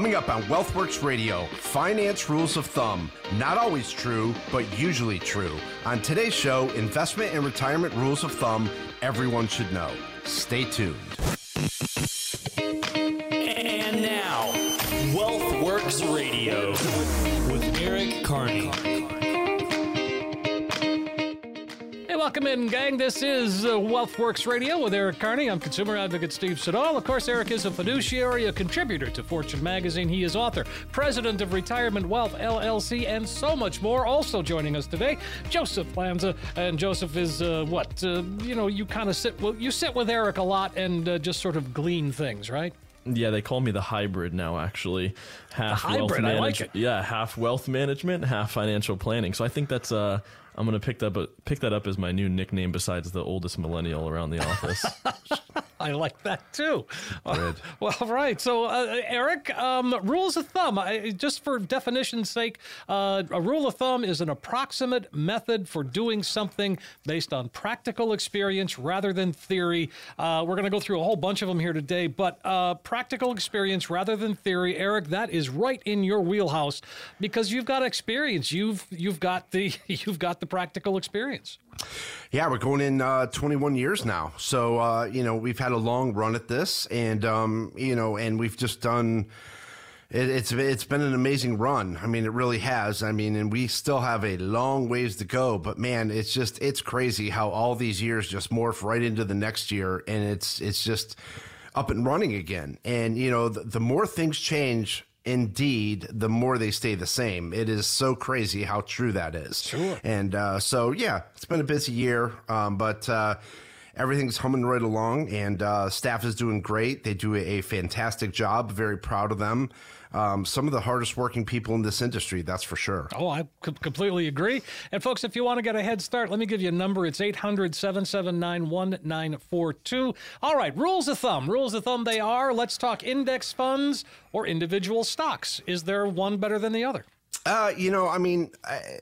Coming up on WealthWorks Radio, finance rules of thumb. Not always true, but usually true. On today's show, investment and retirement rules of thumb everyone should know. Stay tuned. Welcome in, gang. This is uh, WealthWorks Radio with Eric Carney. I'm consumer advocate Steve Siddall. Of course, Eric is a fiduciary, a contributor to Fortune magazine. He is author, president of Retirement Wealth LLC, and so much more. Also joining us today, Joseph Lanza. And Joseph is uh, what? Uh, you know, you kind of sit. Well, you sit with Eric a lot and uh, just sort of glean things, right? Yeah, they call me the hybrid now. Actually, half hybrid, wealth I like. Yeah, half wealth management, half financial planning. So I think that's uh, I'm gonna pick that pick that up as my new nickname besides the oldest millennial around the office. I like that too. Uh, well, right. So, uh, Eric, um, rules of thumb. I, just for definition's sake, uh, a rule of thumb is an approximate method for doing something based on practical experience rather than theory. Uh, we're going to go through a whole bunch of them here today, but uh, practical experience rather than theory, Eric, that is right in your wheelhouse because you've got experience. You've you've got the you've got the practical experience. Yeah, we're going in uh, 21 years now. So, uh, you know, we've had a long run at this and, um, you know, and we've just done, it, it's, it's been an amazing run. I mean, it really has. I mean, and we still have a long ways to go, but man, it's just, it's crazy how all these years just morph right into the next year. And it's, it's just up and running again. And, you know, the, the more things change, indeed, the more they stay the same. It is so crazy how true that is. Sure. And uh, so, yeah, it's been a busy year, um, but uh, everything's humming right along, and uh, staff is doing great. They do a fantastic job. Very proud of them. Um, some of the hardest working people in this industry, that's for sure. Oh, I c- completely agree. And folks, if you want to get a head start, let me give you a number. It's 800 779 1942. All right, rules of thumb. Rules of thumb they are. Let's talk index funds or individual stocks. Is there one better than the other? Uh, you know, I mean, I,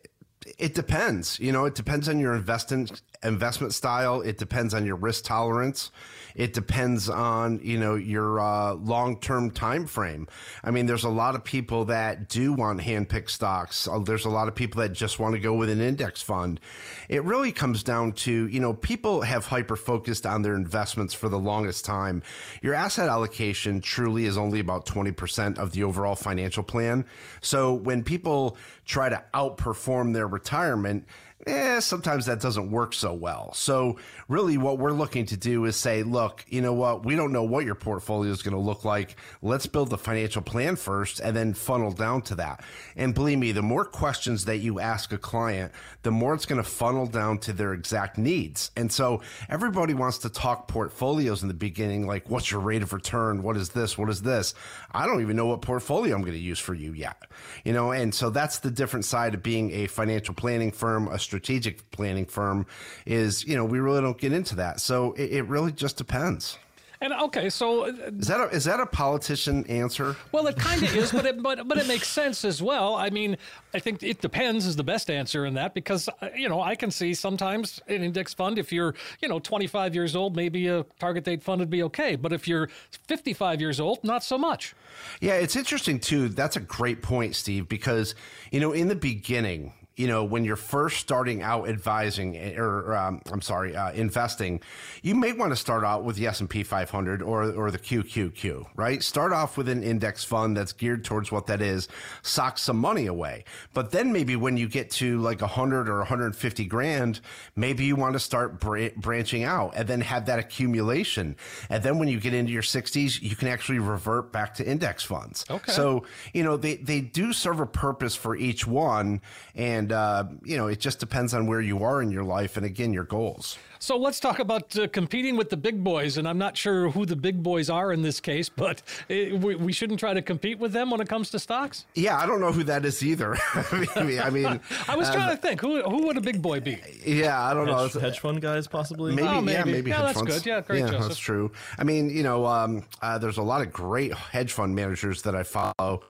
it depends. You know, it depends on your investment investment style. It depends on your risk tolerance. It depends on you know your uh, long term time frame. I mean, there's a lot of people that do want hand picked stocks. Uh, There's a lot of people that just want to go with an index fund. It really comes down to you know people have hyper focused on their investments for the longest time. Your asset allocation truly is only about twenty percent of the overall financial plan. So when people try to outperform their retirement eh, sometimes that doesn't work so well. So, really, what we're looking to do is say, look, you know what? We don't know what your portfolio is going to look like. Let's build the financial plan first and then funnel down to that. And believe me, the more questions that you ask a client, the more it's going to funnel down to their exact needs. And so, everybody wants to talk portfolios in the beginning, like, what's your rate of return? What is this? What is this? I don't even know what portfolio I'm going to use for you yet. You know, and so that's the different side of being a financial planning firm, a strategic planning firm is, you know, we really don't get into that. So it, it really just depends. And okay, so uh, Is that a, is that a politician answer? well, it kind of is, but it but but it makes sense as well. I mean, I think it depends is the best answer in that because uh, you know I can see sometimes an index fund if you're you know 25 years old, maybe a target date fund would be okay, but if you're 55 years old, not so much. Yeah, it's interesting too. That's a great point, Steve, because, you know, in the beginning, you know, when you're first starting out advising or um, I'm sorry, uh, investing, you may want to start out with the S&P 500 or or the QQQ, right? Start off with an index fund that's geared towards what that is, sock some money away. But then maybe when you get to like 100 or 150 grand, maybe you want to start bra- branching out and then have that accumulation. And then when you get into your 60s, you can actually revert back to index funds. Okay. So, you know, they they do serve a purpose for each one and uh, you know, it just depends on where you are in your life and again your goals. So let's talk about uh, competing with the big boys. And I'm not sure who the big boys are in this case, but uh, we, we shouldn't try to compete with them when it comes to stocks. Yeah, I don't know who that is either. I mean, I mean, I was trying to think who who would a big boy be? yeah, I don't know. hedge, hedge fund guys, possibly. Maybe, Oh, yeah, maybe. maybe Yeah, hedge that's funds. good. Yeah, great, yeah, Joseph. that's true. I mean, you know, um, uh, there's a lot of great hedge fund managers that I follow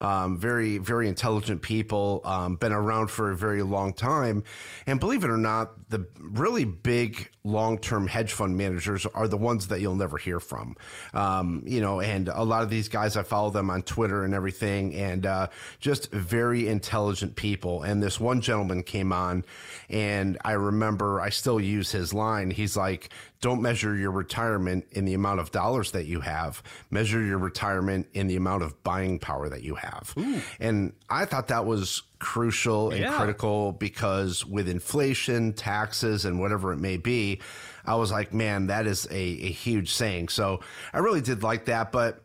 um, very, very intelligent people, um, been around for a very long time. And believe it or not, the really big long term hedge fund managers are the ones that you'll never hear from. Um, you know, and a lot of these guys, I follow them on Twitter and everything, and uh, just very intelligent people. And this one gentleman came on, and I remember I still use his line. He's like, don't measure your retirement in the amount of dollars that you have. Measure your retirement in the amount of buying power that you have. Ooh. And I thought that was crucial and yeah. critical because with inflation, taxes, and whatever it may be, I was like, man, that is a, a huge saying. So I really did like that. But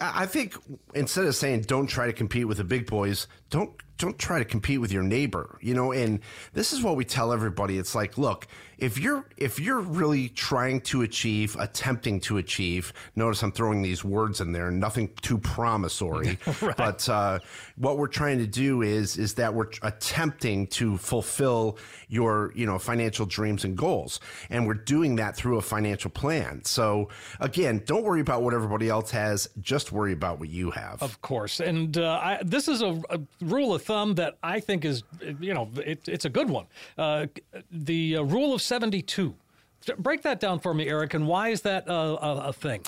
I think instead of saying don't try to compete with the big boys, don't don't try to compete with your neighbor. You know, and this is what we tell everybody. It's like, look, if you're if you're really trying to achieve, attempting to achieve, notice I'm throwing these words in there, nothing too promissory, right. but uh, what we're trying to do is is that we're attempting to fulfill your you know financial dreams and goals, and we're doing that through a financial plan. So again, don't worry about what everybody else has, just worry about what you have. Of course, and uh, I, this is a, a, rule of thumb that I think is you know it, it's a good one. Uh, the uh, rule of 72. Break that down for me, Eric, and why is that uh, a, a thing?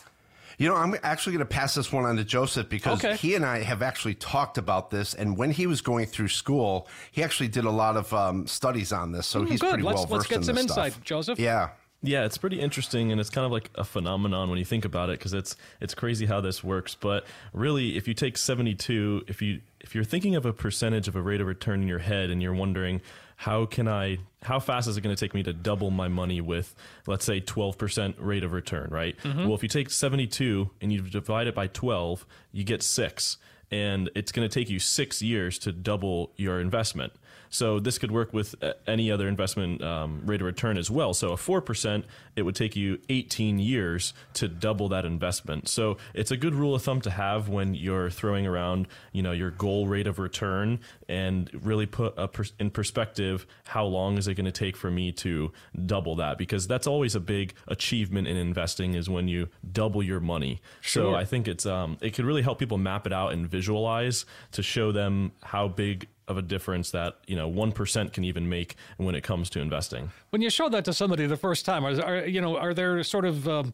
You know, I'm actually going to pass this one on to Joseph because okay. he and I have actually talked about this. And when he was going through school, he actually did a lot of um, studies on this. So mm, he's good. pretty well versed in this Let's get some insight, stuff. Joseph. Yeah. Yeah, it's pretty interesting, and it's kind of like a phenomenon when you think about it, because it's it's crazy how this works. But really, if you take seventy two, if you if you're thinking of a percentage of a rate of return in your head, and you're wondering how can I how fast is it going to take me to double my money with let's say 12% rate of return, right? Mm-hmm. Well, if you take 72 and you divide it by 12, you get 6 and it's going to take you 6 years to double your investment. So this could work with uh, any other investment um, rate of return as well. So a 4%, it would take you 18 years to double that investment. So it's a good rule of thumb to have when you're throwing around, you know, your goal rate of return and really put pers- in perspective how long is it going to take for me to double that because that's always a big achievement in investing is when you double your money. Sure. So I think it's um, it could really help people map it out and visualize to show them how big of a difference that you know one percent can even make when it comes to investing. When you show that to somebody the first time, are, are you know are there sort of um,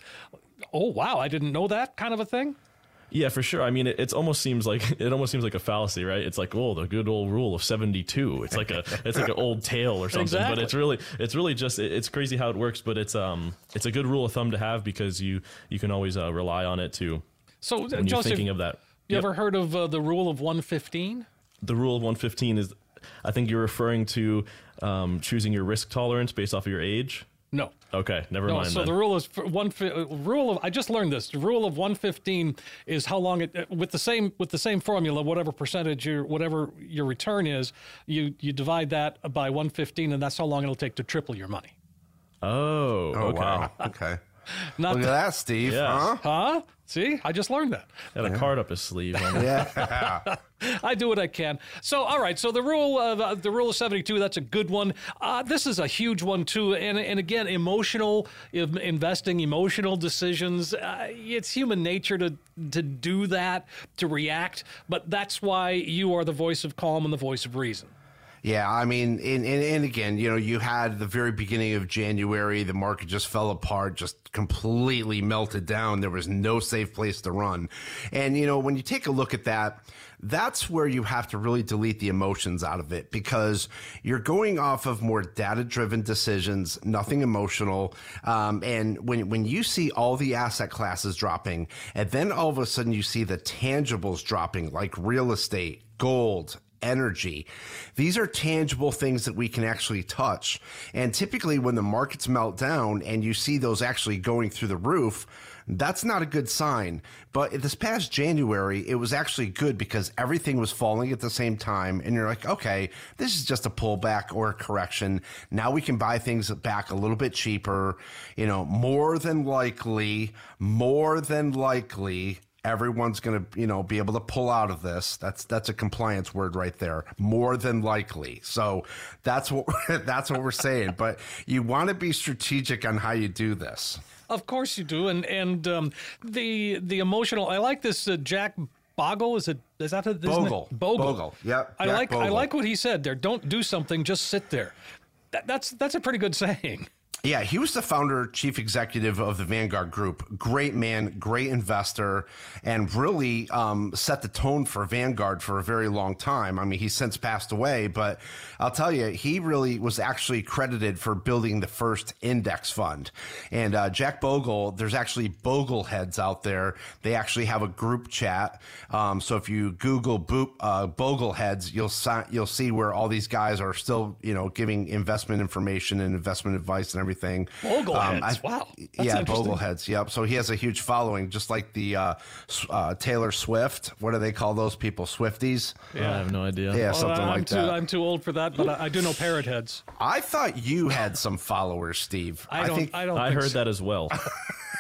oh wow I didn't know that kind of a thing? Yeah, for sure. I mean, it, almost seems like it almost seems like a fallacy, right? It's like, oh, the good old rule of seventy-two. It's like a it's like an old tale or something. Exactly. But it's really it's really just it, it's crazy how it works. But it's um it's a good rule of thumb to have because you you can always uh, rely on it to. So, when Joseph, you're thinking of that. You yep. ever heard of uh, the rule of one fifteen? The rule of 115 is, I think you're referring to um, choosing your risk tolerance based off of your age. No. Okay, never no, mind. So then. the rule is one rule of I just learned this. The rule of 115 is how long it with the same with the same formula, whatever percentage your whatever your return is, you you divide that by 115, and that's how long it'll take to triple your money. Oh, oh okay. wow, okay. Not Look at that, Steve. Huh? Huh? See, I just learned that. Had a card up his sleeve. yeah. I do what I can. So, all right. So the rule, uh, the rule of seventy-two. That's a good one. Uh, this is a huge one too. And and again, emotional investing, emotional decisions. Uh, it's human nature to to do that, to react. But that's why you are the voice of calm and the voice of reason. Yeah, I mean, and, and, and, again, you know, you had the very beginning of January, the market just fell apart, just completely melted down. There was no safe place to run. And, you know, when you take a look at that, that's where you have to really delete the emotions out of it because you're going off of more data driven decisions, nothing emotional. Um, and when, when you see all the asset classes dropping, and then all of a sudden you see the tangibles dropping, like real estate, gold, energy. These are tangible things that we can actually touch. And typically, when the markets melt down and you see those actually going through the roof, that's not a good sign. But this past January, it was actually good because everything was falling at the same time. And you're like, okay, this is just a pullback or a correction. Now we can buy things back a little bit cheaper. You know, more than likely, more than likely, everyone's going to you know be able to pull out of this that's that's a compliance word right there more than likely so that's what that's what we're saying but you want to be strategic on how you do this of course you do and and um, the the emotional i like this uh, jack bogle is it Is that a, Bogle. Bogle. Bogle. Yep. I like I like what he said there. Don't do something, just sit there. That, that's that's a pretty good saying. Yeah, he was the founder, chief executive of the Vanguard Group. Great man, great investor, and really um, set the tone for Vanguard for a very long time. I mean, he's since passed away, but I'll tell you, he really was actually credited for building the first index fund. And uh, Jack Bogle, there's actually Bogle heads out there. They actually have a group chat. Um, so if you Google Bo- uh, you'll si- you'll see where all these guys are still, you know, giving investment information and investment advice and everything. Bogleheads, wow. That's yeah, interesting. Bogleheads. Yep. So he has a huge following, just like the uh, uh, Taylor Swift. What do they call those people? Swifties. Yeah, I have no idea. Yeah, Well, something I'm like too that. I'm too old for that, but I, I do know parrot heads. I thought you had some followers, Steve. I don't. I, think. don't. I heard so. that as well.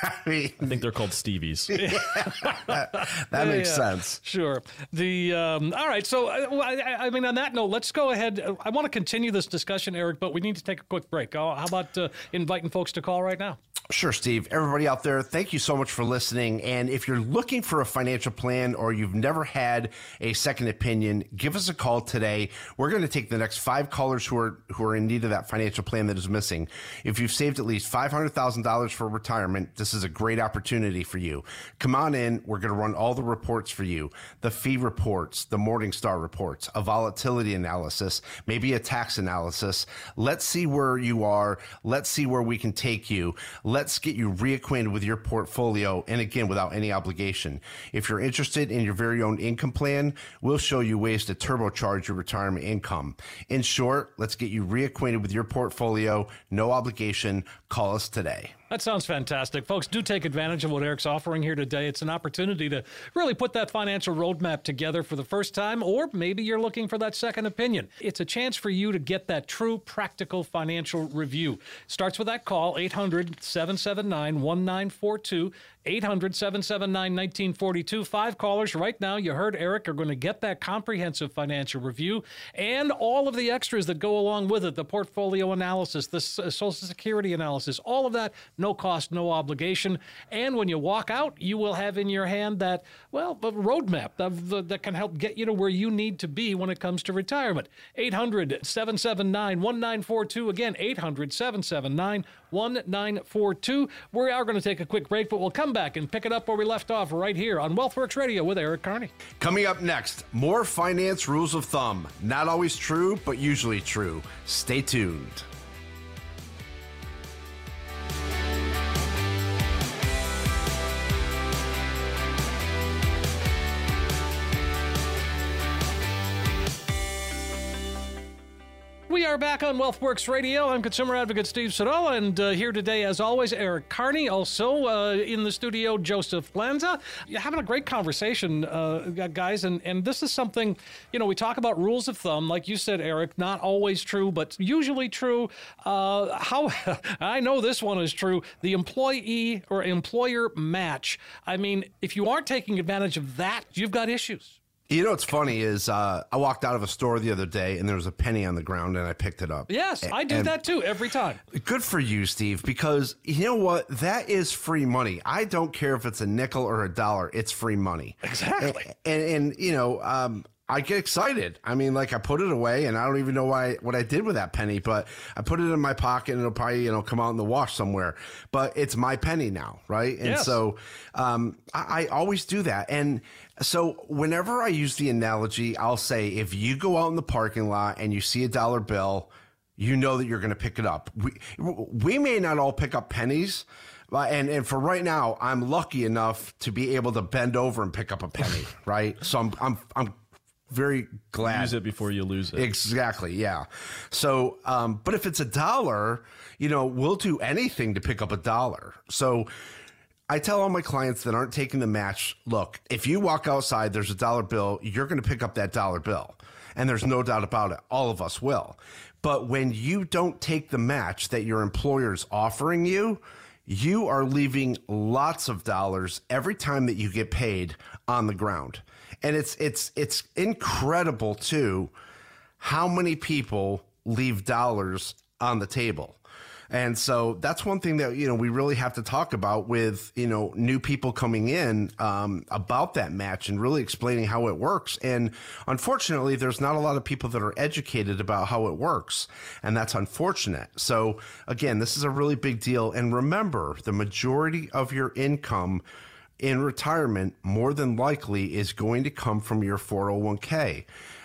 I mean, I think they're called Stevies. that makes yeah. sense. Sure. The um, all right. So uh, I, I mean, on that note, let's go ahead. Uh, I want to continue this discussion, Eric, but we need to take a quick break. Uh, how about uh, inviting folks to call right now? Sure, Steve. Everybody out there, thank you so much for listening. And if you're looking for a financial plan or you've never had a second opinion, give us a call today. We're going to take the next five callers who are who are in need of that financial plan that is missing. If you've saved at least five hundred thousand dollars for retirement, this is a great opportunity for you. Come on in. We're going to run all the reports for you: the fee reports, the Morningstar reports, a volatility analysis, maybe a tax analysis. Let's see where you are. Let's see where we can take you. Let's get you reacquainted with your portfolio. And again, without any obligation. If you're interested in your very own income plan, we'll show you ways to turbocharge your retirement income. In short, let's get you reacquainted with your portfolio. No obligation. Call us today. That sounds fantastic. Folks, do take advantage of what Eric's offering here today. It's an opportunity to really put that financial roadmap together for the first time, or maybe you're looking for that second opinion. It's a chance for you to get that true practical financial review. Starts with that call, 800 779 1942. 800 779 1942. Five callers right now, you heard Eric, are going to get that comprehensive financial review and all of the extras that go along with it the portfolio analysis, the Social Security analysis, all of that, no cost, no obligation. And when you walk out, you will have in your hand that, well, a roadmap the, that can help get you to where you need to be when it comes to retirement. 800 779 1942. Again, 800 779 1942. We are going to take a quick break, but we'll come back and pick it up where we left off right here on WealthWorks Radio with Eric Carney. Coming up next, more finance rules of thumb. Not always true, but usually true. Stay tuned. We are back on WealthWorks Radio. I'm consumer advocate Steve Siddall, and uh, here today, as always, Eric Carney. Also uh, in the studio, Joseph Lanza. You're having a great conversation, uh, guys, and, and this is something, you know, we talk about rules of thumb, like you said, Eric, not always true, but usually true. Uh, how I know this one is true the employee or employer match. I mean, if you aren't taking advantage of that, you've got issues. You know what's funny is uh, I walked out of a store the other day and there was a penny on the ground and I picked it up. Yes, I do And that too every time. Good for you, Steve, because you know what? That is free money. I don't care if it's a nickel or a dollar, it's free money. Exactly. And, and, you know, um, I get excited. I mean, like I put it away, and I don't even know why what I did with that penny, but I put it in my pocket, and it'll probably you know come out in the wash somewhere. But it's my penny now, right? And Yes. so um, I, I always do that. And so whenever I use the analogy, I'll say if you go out in the parking lot and you see a dollar bill, you know that you're going to pick it up. We we may not all pick up pennies. And and for right now, I'm lucky enough to be able to bend over and pick up a penny, right? So I'm I'm I'm very glad. Use it before you lose it. Exactly. Yeah. So, um, but if it's a dollar, you know, we'll do anything to pick up a dollar. So I tell all my clients that aren't taking the match, look, if you walk outside, there's a dollar bill, you're going to pick up that dollar bill. And there's no doubt about it. All of us will. But when you don't take the match that your employer's offering you, you are leaving lots of dollars every time that you get paid on the ground. And it's it's it's incredible too how many people leave dollars on the table. And so that's one thing that, you know, we really have to talk about with, you know, new people coming in um, about that match and really explaining how it works. And unfortunately, there's not a lot of people that are educated about how it works. And that's unfortunate. So again, this is a really big deal. And remember, the majority of your income in retirement more than likely is going to come from your 401k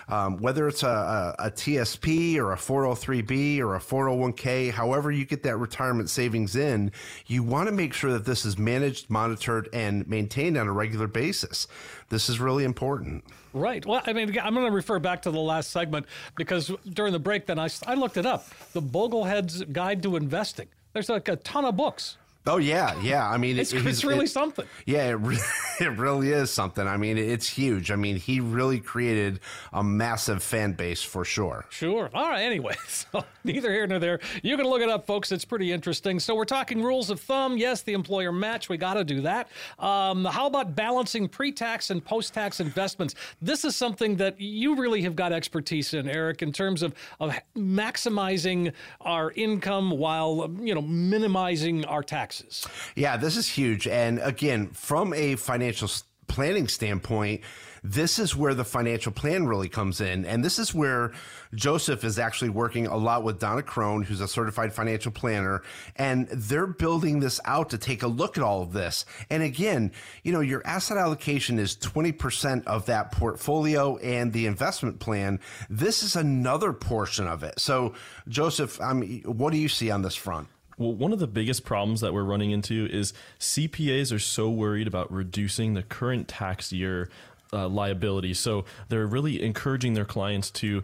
um, whether it's a, a, a, TSP or a 403B or a 401k, however you get that retirement savings in, you want to make sure that this is managed, monitored, and maintained on a regular basis. This is really important. Right. Well, I mean, I'm going to refer back to the last segment because during the break, then I, I looked it up the Boglehead's Guide to Investing. There's like a ton of books Oh yeah, yeah. I mean, it's, it, it's really it, something. Yeah, it, re- it really is something. I mean, it's huge. I mean, he really created a massive fan base for sure. Sure. All right. Anyway, so neither here nor there. You can look it up, folks. It's pretty interesting. So we're talking rules of thumb. Yes, the employer match. We got to do that. Um, how about balancing pre-tax and post-tax investments? This is something that you really have got expertise in, Eric, in terms of of maximizing our income while you know minimizing our taxes taxes. Yeah, this is huge. And again, from a financial planning standpoint, this is where the financial plan really comes in. And this is where Joseph is actually working a lot with Donna Crone, who's a certified financial planner, and they're building this out to take a look at all of this. And again, you know, your asset allocation is 20% of that portfolio and the investment plan. This is another portion of it. So, Joseph, I mean, what do you see on this front? Well, one of the biggest problems that we're running into is CPAs are so worried about reducing the current tax year uh, liability. So they're really encouraging their clients to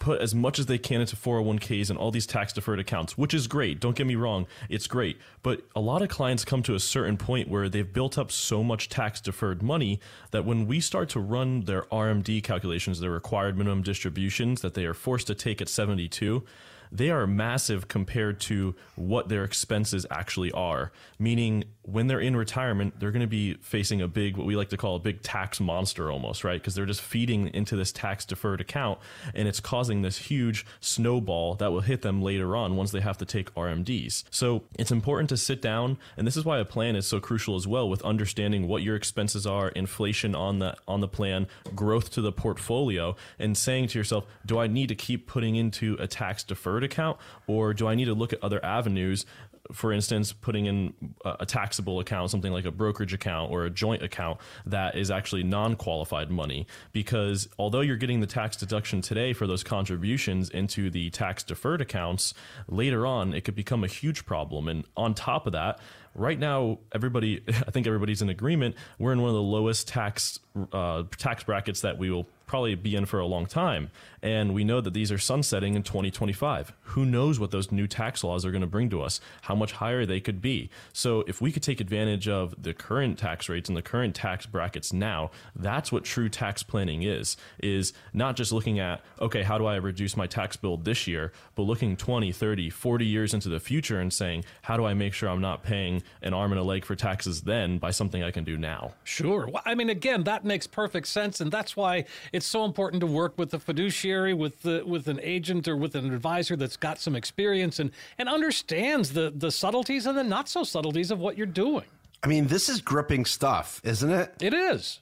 put as much as they can into 401ks and all these tax deferred accounts, which is great. Don't get me wrong, it's great. But a lot of clients come to a certain point where they've built up so much tax deferred money that when we start to run their RMD calculations, their required minimum distributions that they are forced to take at 72, they are massive compared to what their expenses actually are. Meaning, when they're in retirement, they're going to be facing a big, what we like to call a big tax monster almost, right? Because they're just feeding into this tax deferred account and it's causing this huge snowball that will hit them later on once they have to take RMDs. So it's important to sit down, and this is why a plan is so crucial as well with understanding what your expenses are, inflation on the on the plan, growth to the portfolio, and saying to yourself, do I need to keep putting into a tax deferred account or do I need to look at other avenues for instance, putting in a taxable account, something like a brokerage account or a joint account that is actually non qualified money. Because although you're getting the tax deduction today for those contributions into the tax deferred accounts, later on it could become a huge problem. And on top of that, right now, everybody, I think everybody's in agreement, we're in one of the lowest tax uh, tax brackets that we will probably be in for a long time. And we know that these are sunsetting in 2025. Who knows what those new tax laws are going to bring to us, how much higher they could be. So if we could take advantage of the current tax rates and the current tax brackets now, that's what true tax planning is, is not just looking at, okay, how do I reduce my tax bill this year, but looking 20, 30, 40 years into the future and saying, how do I make sure I'm not paying an arm and a leg for taxes then by something I can do now? Sure. Well, I mean, again, that makes perfect sense. And that's why it's so important to work with the fiduciary, with the, with an agent or with an advisor that's got some experience and, and understands the, the subtleties and the not so subtleties of what you're doing. I mean, this is gripping stuff, isn't it? It is.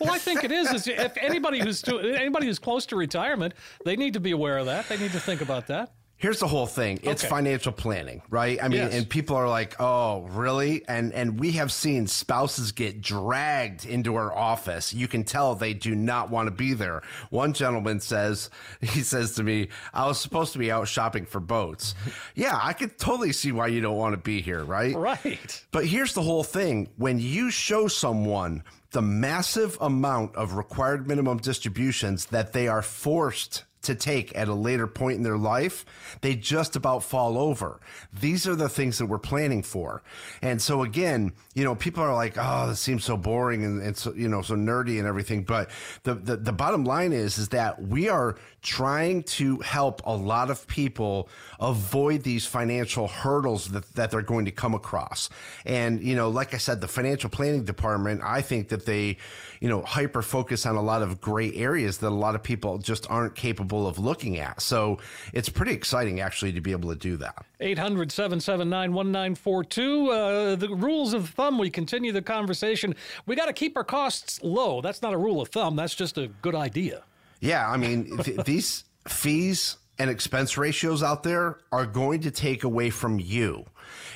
well, I think it is. is if anybody who's to, anybody who's close to retirement, they need to be aware of that. They need to think about that. Here's the whole thing. It's okay. financial planning, right? I mean, yes. and people are like, "Oh, really?" And and we have seen spouses get dragged into our office. You can tell they do not want to be there. One gentleman says, he says to me, "I was supposed to be out shopping for boats." yeah, I could totally see why you don't want to be here, right? Right. But here's the whole thing. When you show someone the massive amount of required minimum distributions that they are forced to take at a later point in their life, they just about fall over. These are the things that we're planning for. And so again, you know, people are like, oh, this seems so boring and, and so, you know, so nerdy and everything. But the, the, the bottom line is, is that we are trying to help a lot of people avoid these financial hurdles that, that they're going to come across. And, you know, like I said, the financial planning department, I think that they, you know, hyper focus on a lot of gray areas that a lot of people just aren't capable capable of looking at. So it's pretty exciting actually to be able to do that. 800 779 1942. Uh, the rules of thumb, we continue the conversation. We got to keep our costs low. That's not a rule of thumb, that's just a good idea. Yeah, I mean, th- these fees and expense ratios out there are going to take away from you.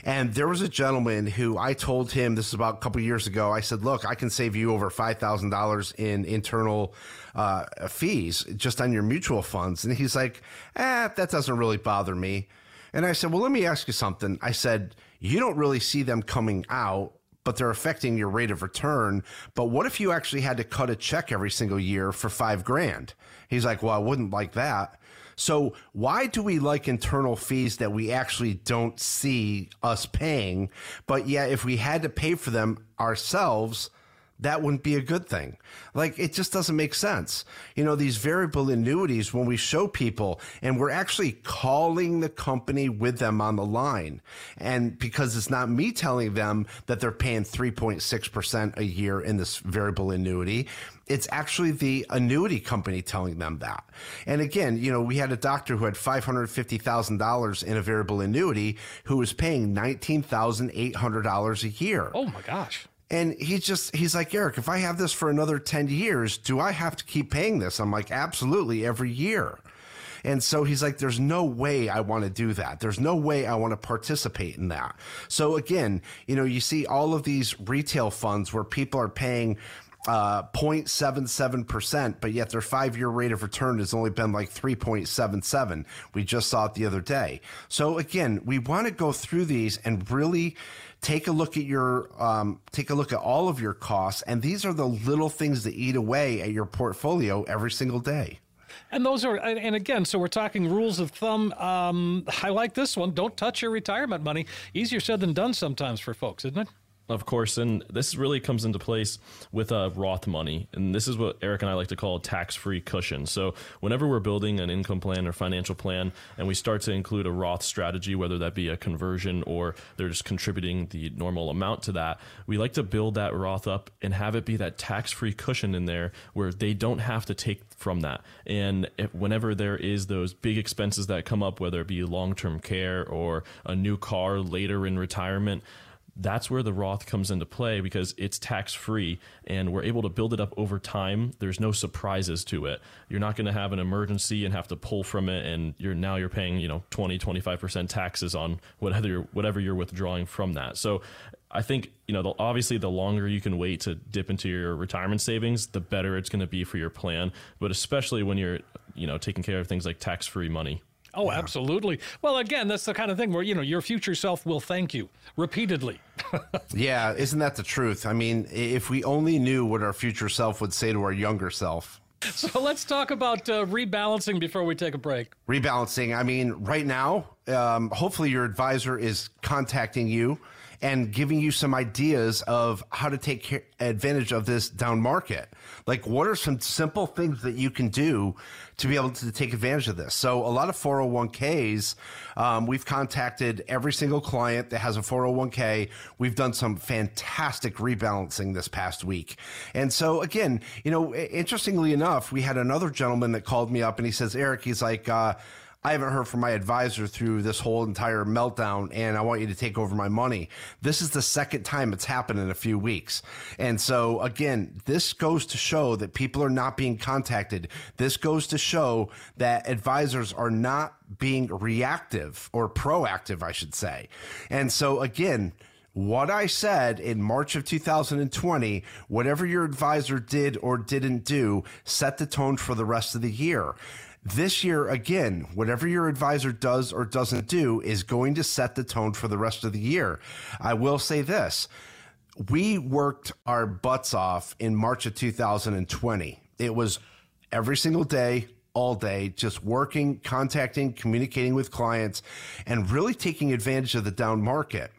And there was a gentleman who I told him this is about a couple years ago. I said, "Look, I can save you over five thousand dollars in internal uh, fees just on your mutual funds." And he's like, "Eh, that doesn't really bother me." And I said, "Well, let me ask you something." I said, "You don't really see them coming out." But they're affecting your rate of return. But what if you actually had to cut a check every single year for five grand? He's like, Well, I wouldn't like that. So why do we like internal fees that we actually don't see us paying? But yeah, if we had to pay for them ourselves, that wouldn't be a good thing. Like it just doesn't make sense. You know, these variable annuities, when we show people and we're actually calling the company with them on the line. And because it's not me telling them that they're paying 3.6% a year in this variable annuity, it's actually the annuity company telling them that. And again, you know, we had a doctor who had $550,000 in a variable annuity who was paying $19,800 a year. Oh my gosh. And he's just, he's like, Eric, if I have this for another 10 years, do I have to keep paying this? I'm like, absolutely, every year. And so he's like, there's no way I want to do that. There's no way I want to participate in that. So again, you know, you see all of these retail funds where people are paying uh, 0.77%, but yet their five year rate of return has only been like 3.77. We just saw it the other day. So again, we want to go through these and really take a look at your um, take a look at all of your costs and these are the little things that eat away at your portfolio every single day and those are, and again, so we're talking rules of thumb. Um, I like this one. Don't touch your retirement money. Easier said than done sometimes for folks, isn't it? Of course, and this really comes into place with uh, Roth money, and this is what Eric and I like to call a tax-free cushion. So, whenever we're building an income plan or financial plan, and we start to include a Roth strategy, whether that be a conversion or they're just contributing the normal amount to that, we like to build that Roth up and have it be that tax-free cushion in there where they don't have to take from that. And if, whenever there is those big expenses that come up, whether it be long-term care or a new car later in retirement that's where the Roth comes into play because it's tax free and we're able to build it up over time. There's no surprises to it. You're not going to have an emergency and have to pull from it and you're now you're paying, you know, 20, 25% taxes on whatever you're, whatever you're withdrawing from that. So I think, you know, the, obviously the longer you can wait to dip into your retirement savings, the better it's going to be for your plan, but especially when you're, you know, taking care of things like tax-free money. Oh, yeah. absolutely. Well, again, that's the kind of thing where, you know, your future self will thank you repeatedly. yeah, isn't that the truth? I mean, if we only knew what our future self would say to our younger self. So let's talk about uh, rebalancing before we take a break. Rebalancing. I mean, right now, um, hopefully your advisor is contacting you and giving you some ideas of how to take advantage of this down market. Like, what are some simple things that you can do to be able to take advantage of this? So, a lot of 401ks, um, we've contacted every single client that has a 401k. We've done some fantastic rebalancing this past week. And so, again, you know, interestingly enough, we had another gentleman that called me up and he says, Eric, he's like, uh, I haven't heard from my advisor through this whole entire meltdown, and I want you to take over my money. This is the second time it's happened in a few weeks. And so, again, this goes to show that people are not being contacted. This goes to show that advisors are not being reactive or proactive, I should say. And so, again, what I said in March of 2020, whatever your advisor did or didn't do, set the tone for the rest of the year. This year, again, whatever your advisor does or doesn't do is going to set the tone for the rest of the year. I will say this we worked our butts off in March of 2020. It was every single day, all day, just working, contacting, communicating with clients, and really taking advantage of the down market.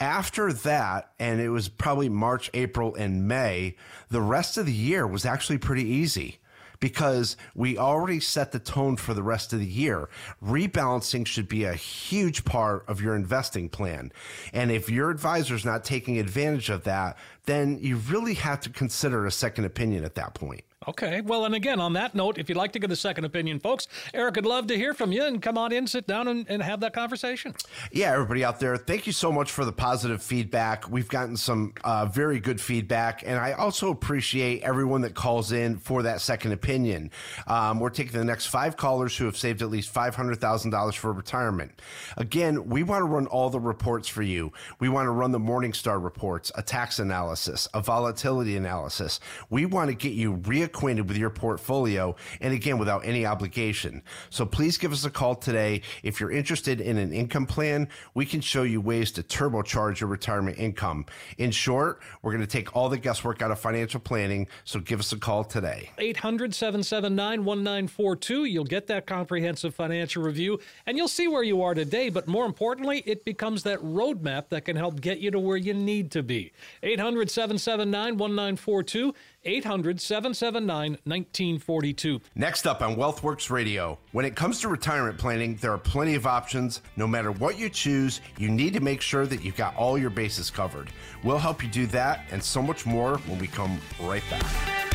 After that, and it was probably March, April, and May, the rest of the year was actually pretty easy because we already set the tone for the rest of the year. Rebalancing should be a huge part of your investing plan. And if your advisor is not taking advantage of that, then you really have to consider a second opinion at that point. Okay. Well, and again, on that note, if you'd like to get a second opinion, folks, Eric would love to hear from you and come on in, sit down, and, and have that conversation. Yeah, everybody out there, thank you so much for the positive feedback. We've gotten some uh, very good feedback, and I also appreciate everyone that calls in for that second opinion. Um, we're taking the next five callers who have saved at least $500,000 for retirement. Again, we want to run all the reports for you. We want to run the Morningstar reports, a tax analysis, a volatility analysis. We want to get you reacquainted acquainted with your portfolio and again without any obligation. So please give us a call today. If you're interested in an income plan, we can show you ways to turbocharge your retirement income. In short, we're going to take all the guesswork out of financial planning. So give us a call today. 800 779 1942. You'll get that comprehensive financial review and you'll see where you are today. But more importantly, it becomes that roadmap that can help get you to where you need to be. 800 779 1942. 800 779 1942. Next up on WealthWorks Radio, when it comes to retirement planning, there are plenty of options. No matter what you choose, you need to make sure that you've got all your bases covered. We'll help you do that and so much more when we come right back.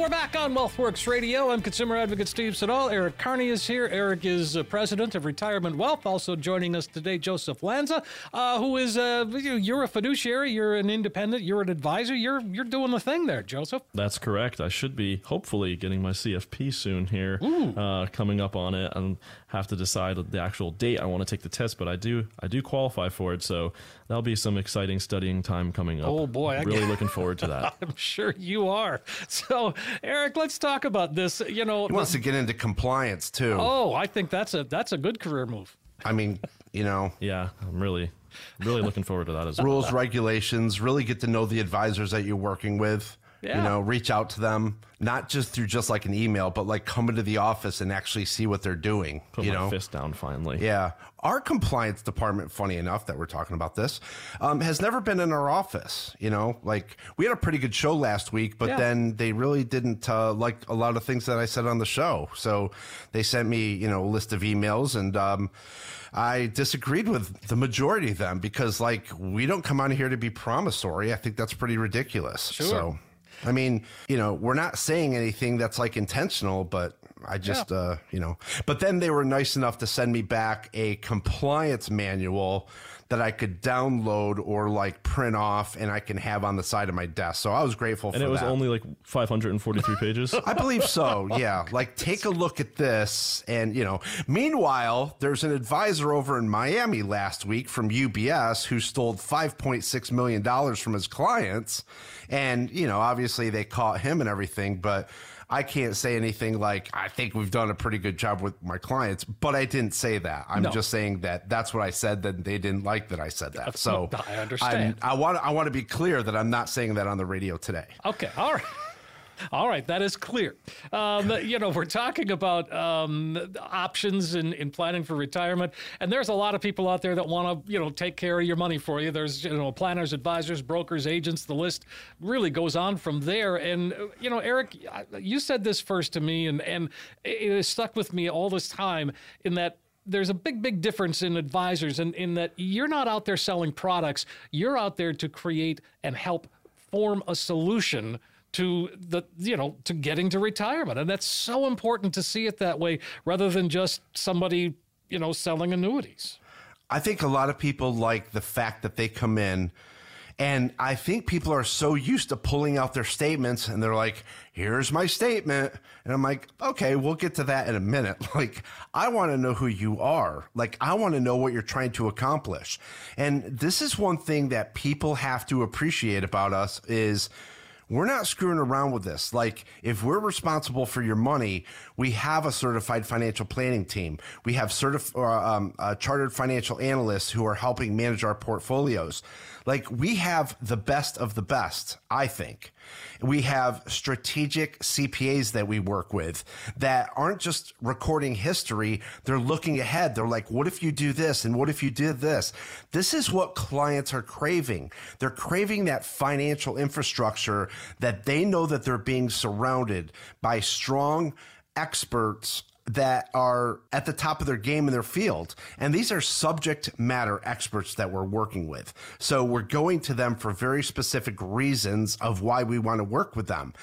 We're back on WealthWorks Radio. I'm consumer advocate Steve Siddall. Eric Carney is here. Eric is uh, president of Retirement Wealth. Also joining us today, Joseph Lanza, uh, who is uh, you're a fiduciary, you're an independent, you're an advisor. You're you're doing the thing there, Joseph. That's correct. I should be hopefully getting my CFP soon here, uh, coming up on it, and have to decide the actual date I want to take the test. But I do I do qualify for it, so that'll be some exciting studying time coming up. Oh boy, I'm really looking forward to that. I'm sure you are. So Eric, let's talk about this. You know, he wants to get into compliance too. Oh, I think that's a that's a good career move. I mean, you know, yeah, I'm really really looking forward to that as well. Rules, regulations, really get to know the advisors that you're working with. Yeah. You know, reach out to them, not just through just like an email, but like come into the office and actually see what they're doing. Put you my know, fist down finally. Yeah, our compliance department, funny enough that we're talking about this, um, has never been in our office. You know, like we had a pretty good show last week, but yeah. then they really didn't uh, like a lot of things that I said on the show. So they sent me, you know, a list of emails and. Um, I disagreed with the majority of them because, like, we don't come on here to be promissory. I think that's pretty ridiculous. Sure. So I mean, you know, we're not saying anything that's like intentional, but I just, yeah. uh, you know, but then they were nice enough to send me back a compliance manual that I could download or like print off and I can have on the side of my desk. So I was grateful and for it was that. only like 543 pages. I believe so. Yeah. Like take a look at this. And, you know, meanwhile, there's an advisor over in Miami last week from UBS who stole $5.6 million from his clients. And, you know, obviously they caught him and everything, but I can't say anything like, I think we've done a pretty good job with my clients, but I didn't say that. I'm no. just saying that that's what I said, that they didn't like that I said that. So I understand. I'm, I want, I want to be clear that I'm not saying that on the radio today. Okay. All right. All right, that is clear. Um, you know, we're talking about um, options in, in planning for retirement, and there's a lot of people out there that want to, you know, take care of your money for you. There's, you know, planners, advisors, brokers, agents. The list really goes on from there. And you know, Eric, you said this first to me, and and it has stuck with me all this time. In that there's a big, big difference in advisors, and in, in that you're not out there selling products. You're out there to create and help form a solution to the you know to getting to retirement. And that's so important to see it that way rather than just somebody you know selling annuities. I think a lot of people like the fact that they come in and i think people are so used to pulling out their statements and they're like here's my statement. And i'm like okay we'll get to that in a minute. Like i want to know who you are. Like i want to know what you're trying to accomplish. And this is one thing that people have to appreciate about us is we're not screwing around with this. Like, if we're responsible for your money, we have a certified financial planning team. We have certif- uh, um, uh, chartered financial analysts who are helping manage our portfolios. Like, we have the best of the best, I think. We have strategic CPAs that we work with that aren't just recording history. They're looking ahead. They're like, what if you do this? And what if you did this? This is what clients are craving. They're craving that financial infrastructure that they know that they're being surrounded by strong experts that are at the top of their game in their field. And these are subject matter experts that we're working with. So we're going to them for very specific reasons of why we want to work with them.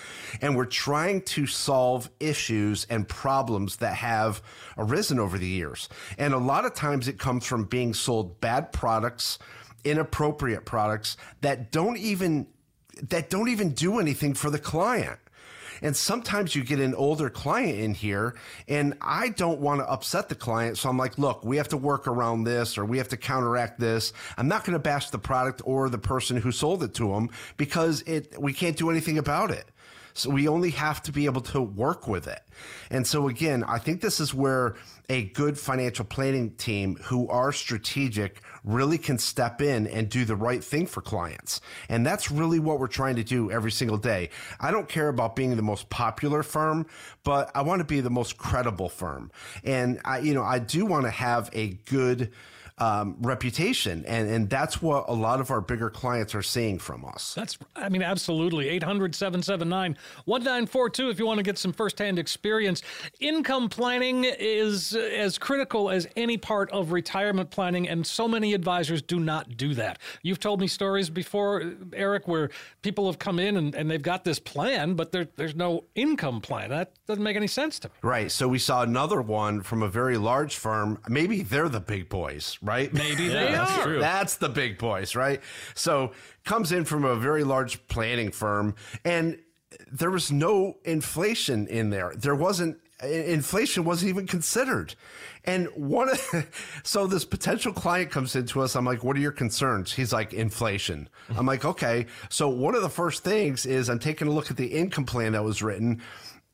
And we're trying to solve issues and problems that have arisen over the years. And a lot of times it comes from being sold bad products, inappropriate products that don't even that don't even do anything for the client. And sometimes you get an older client in here, and I don't want to upset the client. So I'm like, look, we have to work around this or we have to counteract this. I'm not going to bash the product or the person who sold it to them because it we can't do anything about it. So we only have to be able to work with it. And so again, I think this is where a good financial planning team who are strategic really can step in and do the right thing for clients. And that's really what we're trying to do every single day. I don't care about being the most popular firm, but I want to be the most credible firm. And I, you know, I do want to have a good, um, reputation. And, and that's what a lot of our bigger clients are seeing from us. That's, I mean, absolutely. 800 779 1942 if you want to get some firsthand experience. Income planning is as critical as any part of retirement planning, and so many advisors do not do that. You've told me stories before, Eric, where people have come in and, and they've got this plan, but there, there's no income plan. That doesn't make any sense to me. Right. So we saw another one from a very large firm. Maybe they're the big boys, right? Maybe they that's are. true. That's the big boys, right? So comes in from a very large planning firm and there was no inflation in there. There wasn't inflation wasn't even considered. And one of, so this potential client comes into us. I'm like, what are your concerns? He's like, inflation. I'm like, okay. So one of the first things is I'm taking a look at the income plan that was written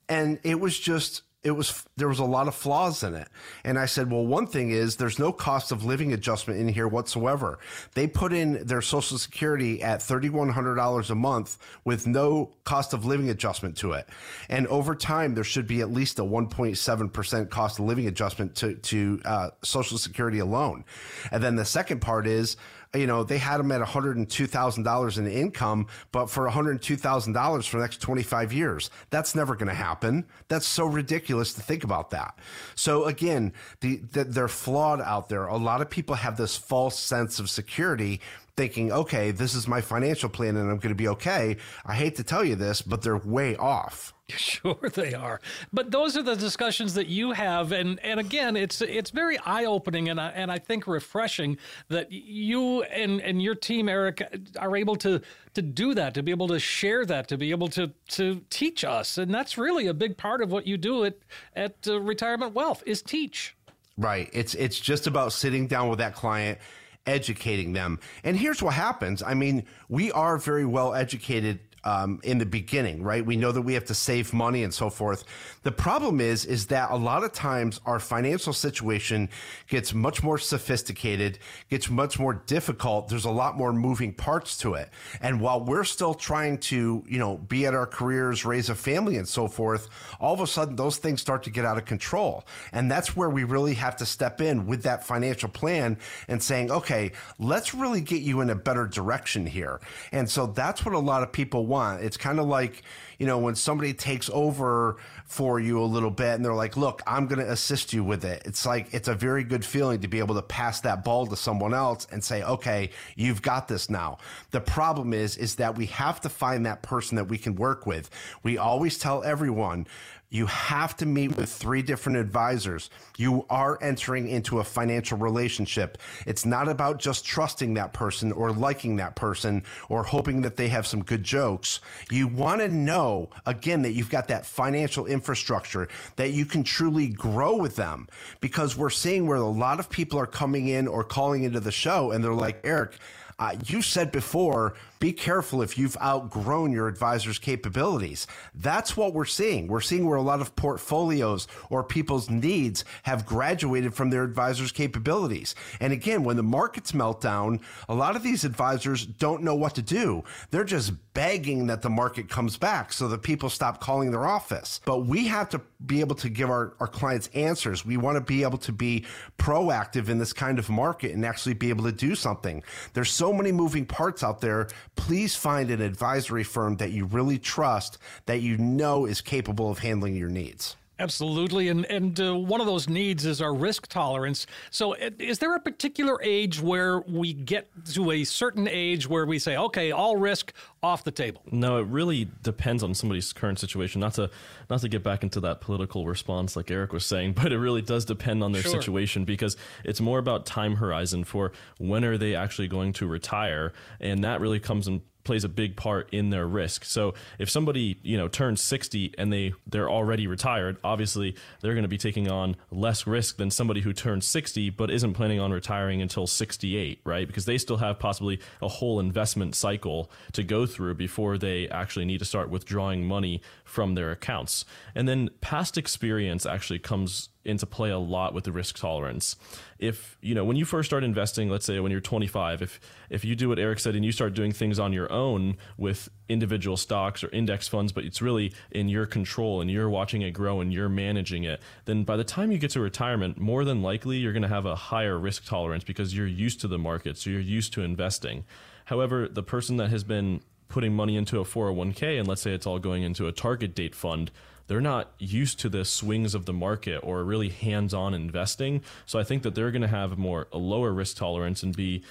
and it was just it was there was a lot of flaws in it. And i said well one thing is there's no cost of living adjustment in here whatsoever. They put in their social security at $3100 a month with no cost of living adjustment to it. And over time there should be at least a 1.7% cost of living adjustment to to uh, social security alone. And then the second part is you know, they had them at $102,000 in income, but for $102,000 for the next 25 years. That's never going to happen. That's so ridiculous to think about that. So again, the, the, they're flawed out there. A lot of people have this false sense of security thinking, okay, this is my financial plan and I'm going to be okay. I hate to tell you this, but they're way off. Sure, they are. But those are the discussions that you have, and and again, it's it's very eye opening and I, and I think refreshing that you and and your team, Eric, are able to to do that, to be able to share that, to be able to to teach us, and that's really a big part of what you do at at uh, Retirement Wealth is teach. Right. It's it's just about sitting down with that client educating them. And here's what happens. I mean, we are very well educated um, in the beginning, right? We know that we have to save money and so forth. The problem is, is that a lot of times our financial situation gets much more sophisticated, gets much more difficult. There's a lot more moving parts to it. And while we're still trying to, you know, be at our careers, raise a family and so forth, all of a sudden those things start to get out of control. And that's where we really have to step in with that financial plan and saying, okay, let's really get you in a better direction here. And so that's what a lot of people want. It's kind of like, you know, when somebody takes over for you a little bit and they're like, look, I'm going to assist you with it. It's like, it's a very good feeling to be able to pass that ball to someone else and say, okay, you've got this now. The problem is, is that we have to find that person that we can work with. We always tell everyone, you have to meet with three different advisors. You are entering into a financial relationship. It's not about just trusting that person or liking that person or hoping that they have some good jokes. You want to know, again, that you've got that financial infrastructure, that you can truly grow with them. Because we're seeing where a lot of people are coming in or calling into the show and they're like, Eric, uh, you said before, be careful if you've outgrown your advisor's capabilities. That's what we're seeing. We're seeing where a lot of portfolios or people's needs have graduated from their advisor's capabilities. And again, when the markets melt down, a lot of these advisors don't know what to do. They're just begging that the market comes back so that people stop calling their office. But we have to be able to give our, our clients answers. We want to be able to be proactive in this kind of market and actually be able to do something. There's so many moving parts out there please find an advisory firm that you really trust, that you know is capable of handling your needs. Absolutely, and and uh, one of those needs is our risk tolerance. So, is there a particular age where we get to a certain age where we say, okay, all risk off the table? No, it really depends on somebody's current situation. Not to not to get back into that political response like Eric was saying, but it really does depend on their sure. situation because it's more about time horizon for when are they actually going to retire, and that really comes in plays a big part in their risk. So if somebody, you know, turns 60 and they they're already retired, obviously they're going to be taking on less risk than somebody who turns 60 but isn't planning on retiring until 68, right? Because they still have possibly a whole investment cycle to go through before they actually need to start withdrawing money from their accounts. And then past experience actually comes into play a lot with the risk tolerance. If, you know, when you first start investing, let's say when you're 25, if if you do what Eric said and you start doing things on your own with individual stocks or index funds, but it's really in your control and you're watching it grow and you're managing it, then by the time you get to retirement, more than likely you're going to have a higher risk tolerance because you're used to the market, so you're used to investing. However, the person that has been putting money into a 401k and let's say it's all going into a target date fund, they're not used to the swings of the market or really hands-on investing. So I think that they're going to have more a lower risk tolerance and be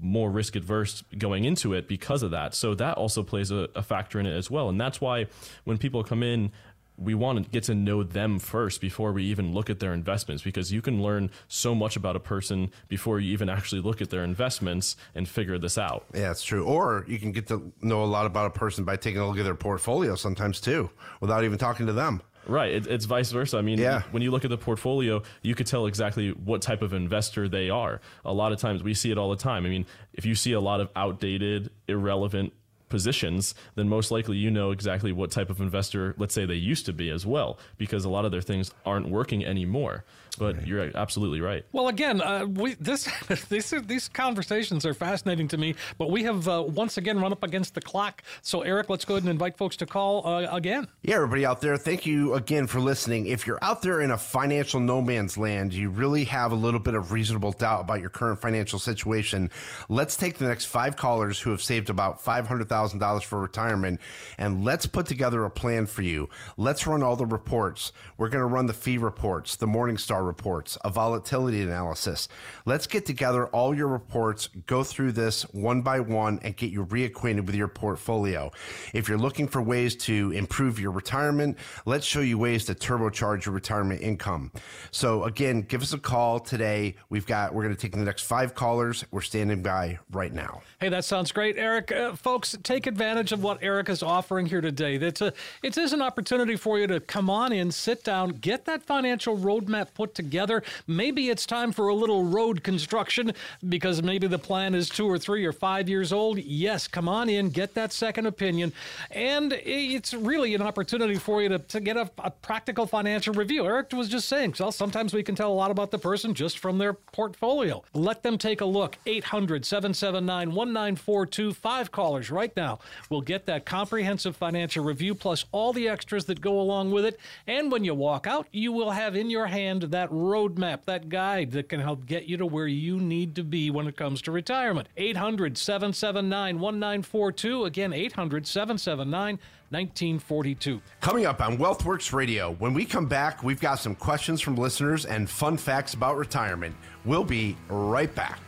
more risk adverse going into it because of that. So that also plays a, a, factor in it as well. And that's why when people come in we want to get to know them first before we even look at their investments because you can learn so much about a person before you even actually look at their investments and figure this out. Yeah, it's true. Or you can get to know a lot about a person by taking a look at their portfolio sometimes too, without even talking to them. Right. It, it's vice versa. I mean, yeah. when you look at the portfolio, you could tell exactly what type of investor they are. A lot of times we see it all the time. I mean, if you see a lot of outdated, irrelevant positions, then most likely you know exactly what type of investor, let's say they used to be as well, because a lot of their things aren't working anymore. But right. you're absolutely right. Well, again, uh, we, this these these conversations are fascinating to me. But we have uh, once again run up against the clock. So, Eric, let's go ahead and invite folks to call uh, again. Yeah, everybody out there, thank you again for listening. If you're out there in a financial no man's land, you really have a little bit of reasonable doubt about your current financial situation. Let's take the next five callers who have saved about five hundred thousand dollars for retirement, and let's put together a plan for you. Let's run all the reports. We're going to run the fee reports, the Morningstar reports, a volatility analysis. Let's get together all your reports, go through this one by one, and get you reacquainted with your portfolio. If you're looking for ways to improve your retirement, let's show you ways to turbocharge your retirement income. So again, give us a call today. We've got we're going to take the next five callers. We're standing by right now. Hey, that sounds great, Eric. Uh, folks, take advantage of what Eric is offering here today. It's a it is an opportunity for you to come on in, sit down, get that financial roadmap put together. Maybe it's time for a little road construction because maybe the plan is two or three or five years old. Yes, come on in, get that second opinion. And it's really an opportunity for you to, to get a, a practical financial review. Eric was just saying, well, sometimes we can tell a lot about the person just from their portfolio. Let them take a look. 800 779 1942. Five callers right now will get that comprehensive financial review plus all the extras that go along with it. And when you walk out, you will have in your hand that roadmap, that guide that can help get you to where you need to be when it comes to retirement. 800 779 1942. Again, 800 779 1942. Coming up on WealthWorks Radio, when we come back, we've got some questions from listeners and fun facts about retirement. We'll be right back.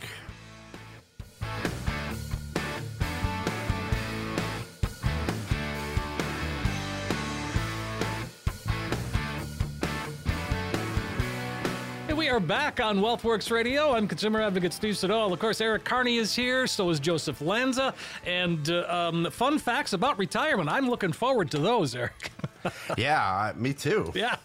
We are back on WealthWorks Radio. I'm consumer advocate Steve Siddall. Of course, Eric Carney is here. So is Joseph Lanza. And uh, um, fun facts about retirement. I'm looking forward to those, Eric. yeah, me too. Yeah.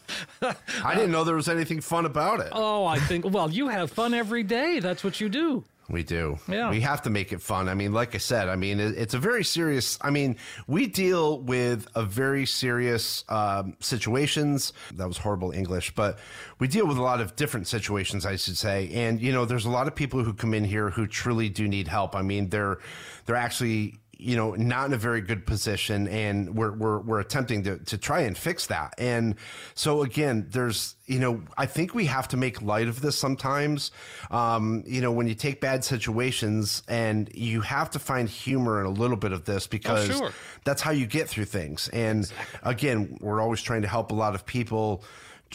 I didn't know there was anything fun about it. Oh, I think, well, you have fun every day. That's what you do. We do. Yeah. We have to make it fun. I mean, like I said, I mean, it, it's a very serious. I mean, we deal with a very serious um, situations. That was horrible English, but we deal with a lot of different situations, I should say. And you know, there's a lot of people who come in here who truly do need help. I mean, they're they're actually you know, not in a very good position, and we're we're, we're attempting to to try and fix that. And so again, there's you know, I think we have to make light of this sometimes. Um, you know, when you take bad situations and you have to find humor in a little bit of this because oh, sure. that's how you get through things. And again, we're always trying to help a lot of people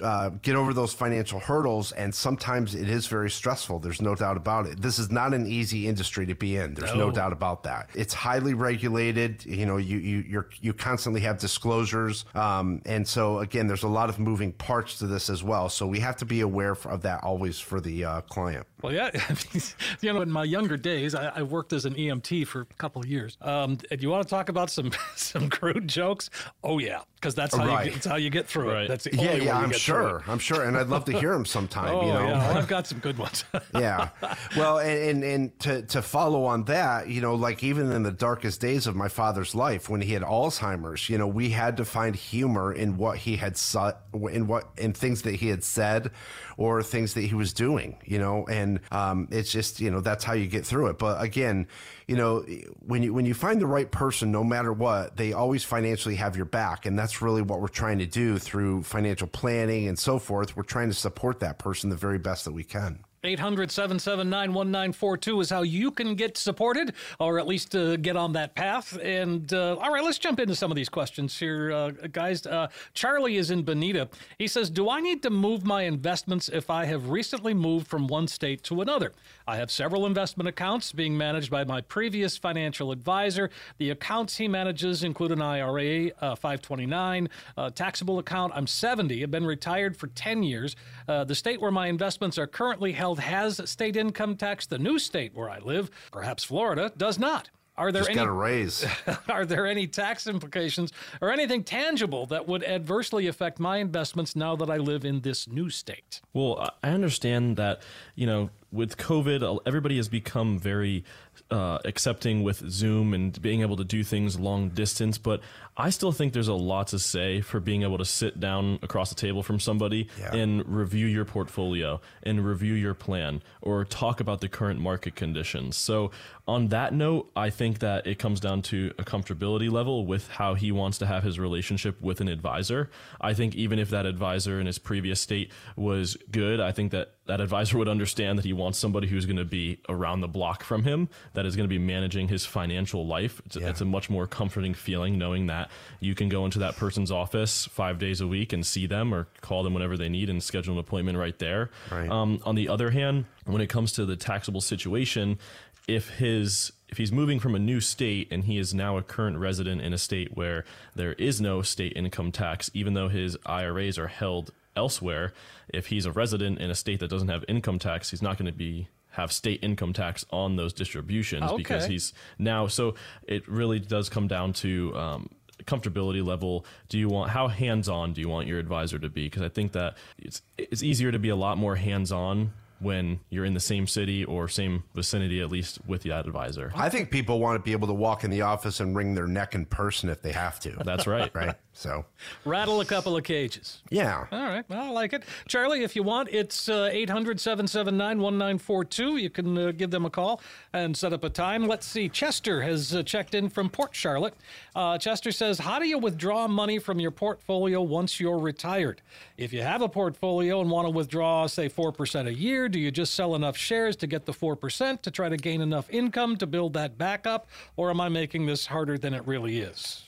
uh, get over those financial hurdles, and sometimes it is very stressful. There's no doubt about it. This is not an easy industry to be in. There's no, no doubt about that. It's highly regulated. You know, you you you you constantly have disclosures, um, and so again, there's a lot of moving parts to this as well. So we have to be aware of that always for the uh, client. Well, yeah, you know, in my younger days, I, I, worked as an EMT for a couple of years. Um, and you want to talk about some some crude jokes? Oh yeah, because that's how right. you get, how you get through right. it. That's the yeah, yeah. I'm sure. I'm sure, and I'd love to hear them sometime. oh you know, yeah, I've got some good ones. yeah, well, and, and and to to follow on that, you know, like even in the darkest days of my father's life, when he had Alzheimer's, you know, we had to find humor in what he had said, in what in things that he had said, or things that he was doing. You know, and um, it's just you know that's how you get through it. But again, you know, when you when you find the right person, no matter what, they always financially have your back, and that's really what we're trying to do through financial planning and so forth. We're trying to support that person the very best that we can. 800 779 1942 is how you can get supported or at least uh, get on that path. And uh, all right, let's jump into some of these questions here, uh, guys. Uh, Charlie is in Bonita. He says, Do I need to move my investments if I have recently moved from one state to another? I have several investment accounts being managed by my previous financial advisor. The accounts he manages include an IRA, uh, 529, taxable account. I'm 70, have been retired for 10 years. Uh, the state where my investments are currently held has state income tax. The new state where I live, perhaps Florida, does not. Are there Just any, got a raise? are there any tax implications or anything tangible that would adversely affect my investments now that I live in this new state? Well, I understand that you know with COVID, everybody has become very uh, accepting with Zoom and being able to do things long distance, but I still think there's a lot to say for being able to sit down across the table from somebody yeah. and review your portfolio and review your plan or talk about the current market conditions. So, on that note, I think that it comes down to a comfortability level with how he wants to have his relationship with an advisor. I think even if that advisor in his previous state was good, I think that that advisor would understand that he wants somebody who's going to be around the block from him, that is going to be managing his financial life. It's, yeah. it's a much more comforting feeling knowing that you can go into that person's office five days a week and see them or call them whenever they need and schedule an appointment right there. Right. Um, on the other hand, when it comes to the taxable situation, if his if he's moving from a new state and he is now a current resident in a state where there is no state income tax, even though his IRAs are held elsewhere, if he's a resident in a state that doesn't have income tax, he's not going to be have state income tax on those distributions okay. because he's now. So it really does come down to. Um, comfortability level do you want how hands on do you want your advisor to be because i think that it's it's easier to be a lot more hands on when you're in the same city or same vicinity, at least with that advisor. I think people want to be able to walk in the office and wring their neck in person if they have to. That's right. right. So rattle a couple of cages. Yeah. All right. Well, I like it. Charlie, if you want, it's uh, 800 779 1942. You can uh, give them a call and set up a time. Let's see. Chester has uh, checked in from Port Charlotte. Uh, Chester says, How do you withdraw money from your portfolio once you're retired? If you have a portfolio and want to withdraw, say, 4% a year, do you just sell enough shares to get the 4% to try to gain enough income to build that back up? Or am I making this harder than it really is?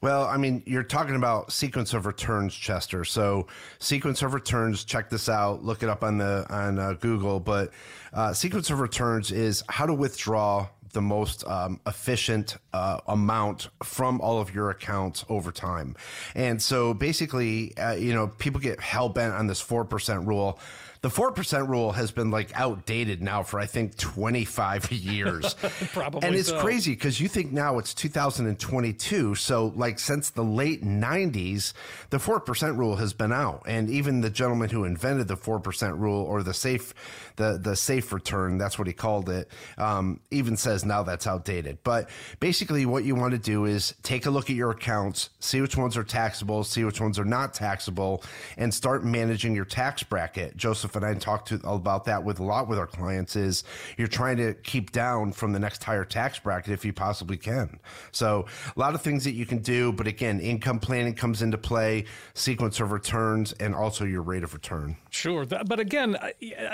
Well, I mean, you're talking about sequence of returns, Chester. So, sequence of returns. Check this out. Look it up on the on uh, Google. But uh, sequence of returns is how to withdraw the most um, efficient uh, amount from all of your accounts over time. And so basically, uh, you know, people get hell bent on this 4% rule the 4% rule has been like outdated now for I think 25 years. Probably. And it's so. crazy because you think now it's 2022. So like since the late 90s, the 4% rule has been out. And even the gentleman who invented the 4% rule or the safe the the safe return, that's what he called it, um, even says now that's outdated. But basically what you want to do is take a look at your accounts, see which ones are taxable, see which ones are not taxable, and start managing your tax bracket. Joseph And I talk to about that with a lot with our clients is you're trying to keep down from the next higher tax bracket if you possibly can. So a lot of things that you can do, but again, income planning comes into play, sequence of returns, and also your rate of return. Sure, but again,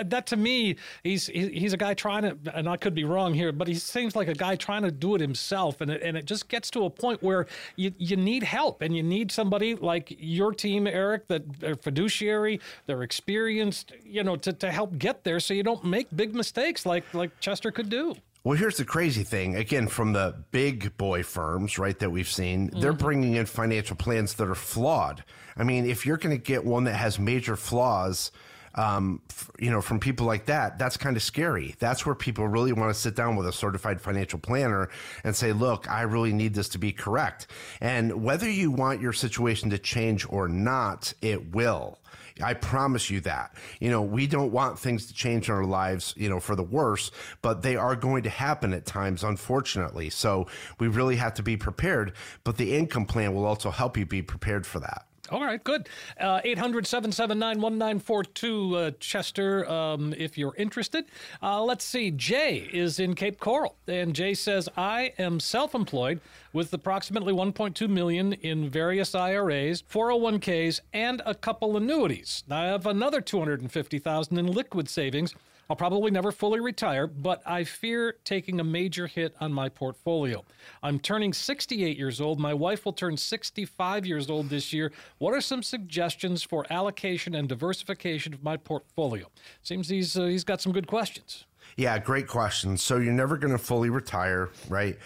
that to me, he's he's a guy trying to, and I could be wrong here, but he seems like a guy trying to do it himself, and it, and it just gets to a point where you you need help, and you need somebody like your team, Eric, that they're fiduciary, they're experienced, you know, to, to help get there, so you don't make big mistakes like like Chester could do. Well, here's the crazy thing. Again, from the big boy firms, right, that we've seen, mm-hmm. they're bringing in financial plans that are flawed. I mean, if you're going to get one that has major flaws, um, f- you know, from people like that, that's kind of scary. That's where people really want to sit down with a certified financial planner and say, look, I really need this to be correct. And whether you want your situation to change or not, it will. I promise you that. You know, we don't want things to change in our lives, you know, for the worse, but they are going to happen at times, unfortunately. So we really have to be prepared. But the income plan will also help you be prepared for that. All right, good. Uh, 800 779 1942, uh, Chester, um, if you're interested. Uh, let's see. Jay is in Cape Coral, and Jay says, I am self employed with approximately 1.2 million in various IRAs, 401ks, and a couple annuities. I have another 250,000 in liquid savings I'll probably never fully retire, but I fear taking a major hit on my portfolio. I'm turning 68 years old. My wife will turn 65 years old this year. What are some suggestions for allocation and diversification of my portfolio? Seems he's uh, he's got some good questions. Yeah, great question. So you're never going to fully retire, right?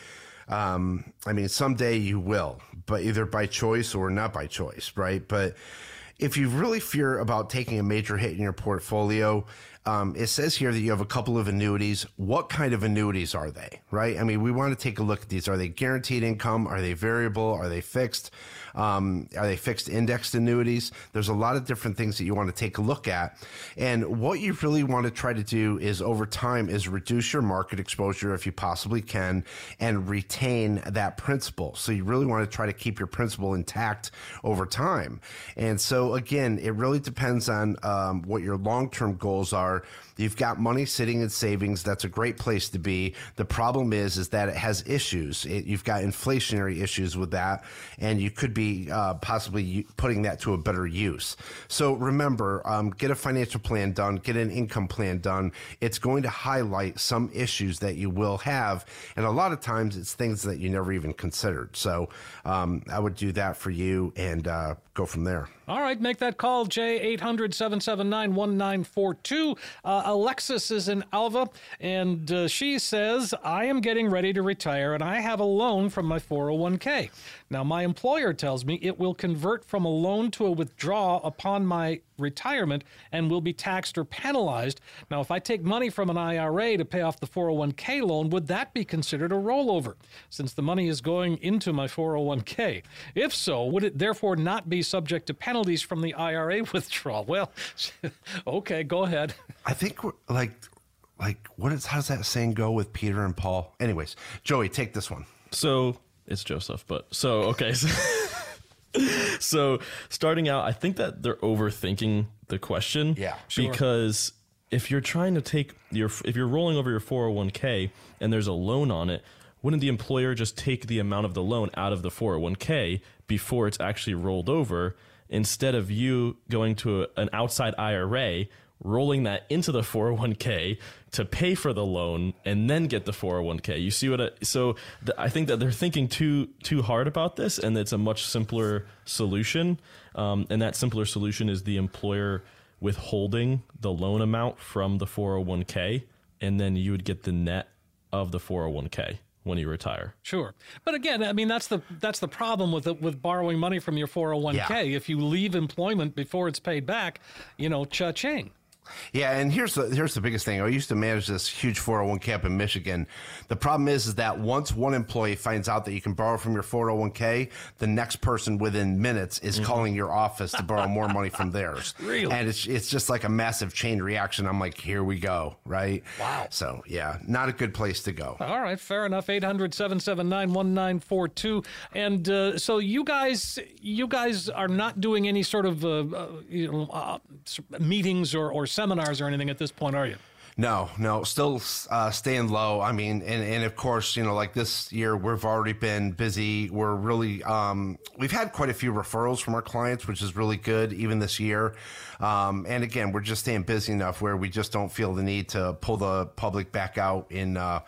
Um, I mean, someday you will, but either by choice or not by choice, right? But if you really fear about taking a major hit in your portfolio, um, it says here that you have a couple of annuities. What kind of annuities are they, right? I mean, we want to take a look at these. Are they guaranteed income? Are they variable? Are they fixed? Um, are they fixed indexed annuities? There's a lot of different things that you want to take a look at. And what you really want to try to do is over time is reduce your market exposure if you possibly can and retain that principal. So you really want to try to keep your principal intact over time. And so again, it really depends on um, what your long-term goals are You've got money sitting in savings. That's a great place to be. The problem is, is that it has issues. It, you've got inflationary issues with that, and you could be uh, possibly putting that to a better use. So remember, um, get a financial plan done, get an income plan done. It's going to highlight some issues that you will have, and a lot of times it's things that you never even considered. So um, I would do that for you and uh, go from there. All right, make that call, Jay, 800 779 1942. Uh, Alexis is in Alva, and uh, she says, I am getting ready to retire, and I have a loan from my 401k. Now, my employer tells me it will convert from a loan to a withdrawal upon my retirement and will be taxed or penalized. Now, if I take money from an IRA to pay off the 401k loan, would that be considered a rollover since the money is going into my 401k? If so, would it therefore not be subject to penalties from the IRA withdrawal? Well, okay, go ahead. I think like like what is how does that saying go with Peter and Paul? Anyways, Joey, take this one. So it's Joseph, but so okay. So, so starting out, I think that they're overthinking the question. Yeah, sure. Because if you're trying to take your if you're rolling over your 401k and there's a loan on it, wouldn't the employer just take the amount of the loan out of the 401k before it's actually rolled over instead of you going to a, an outside IRA rolling that into the 401k to pay for the loan and then get the 401k. You see what I, so th- I think that they're thinking too too hard about this and it's a much simpler solution. Um, and that simpler solution is the employer withholding the loan amount from the 401k and then you would get the net of the 401k when you retire. Sure. But again, I mean that's the that's the problem with with borrowing money from your 401k. Yeah. If you leave employment before it's paid back, you know, cha-ching. Yeah, and here's the here's the biggest thing. I used to manage this huge 401k up in Michigan. The problem is is that once one employee finds out that you can borrow from your 401k, the next person within minutes is mm-hmm. calling your office to borrow more money from theirs. Really? And it's it's just like a massive chain reaction. I'm like, here we go, right? Wow. So, yeah, not a good place to go. All right, fair enough. 800-779-1942. And uh, so you guys you guys are not doing any sort of uh, uh you know uh, meetings or or seminars or anything at this point, are you? No, no, still uh, staying low. I mean, and, and of course, you know, like this year, we've already been busy. We're really, um, we've had quite a few referrals from our clients, which is really good, even this year. Um, and again, we're just staying busy enough where we just don't feel the need to pull the public back out in uh,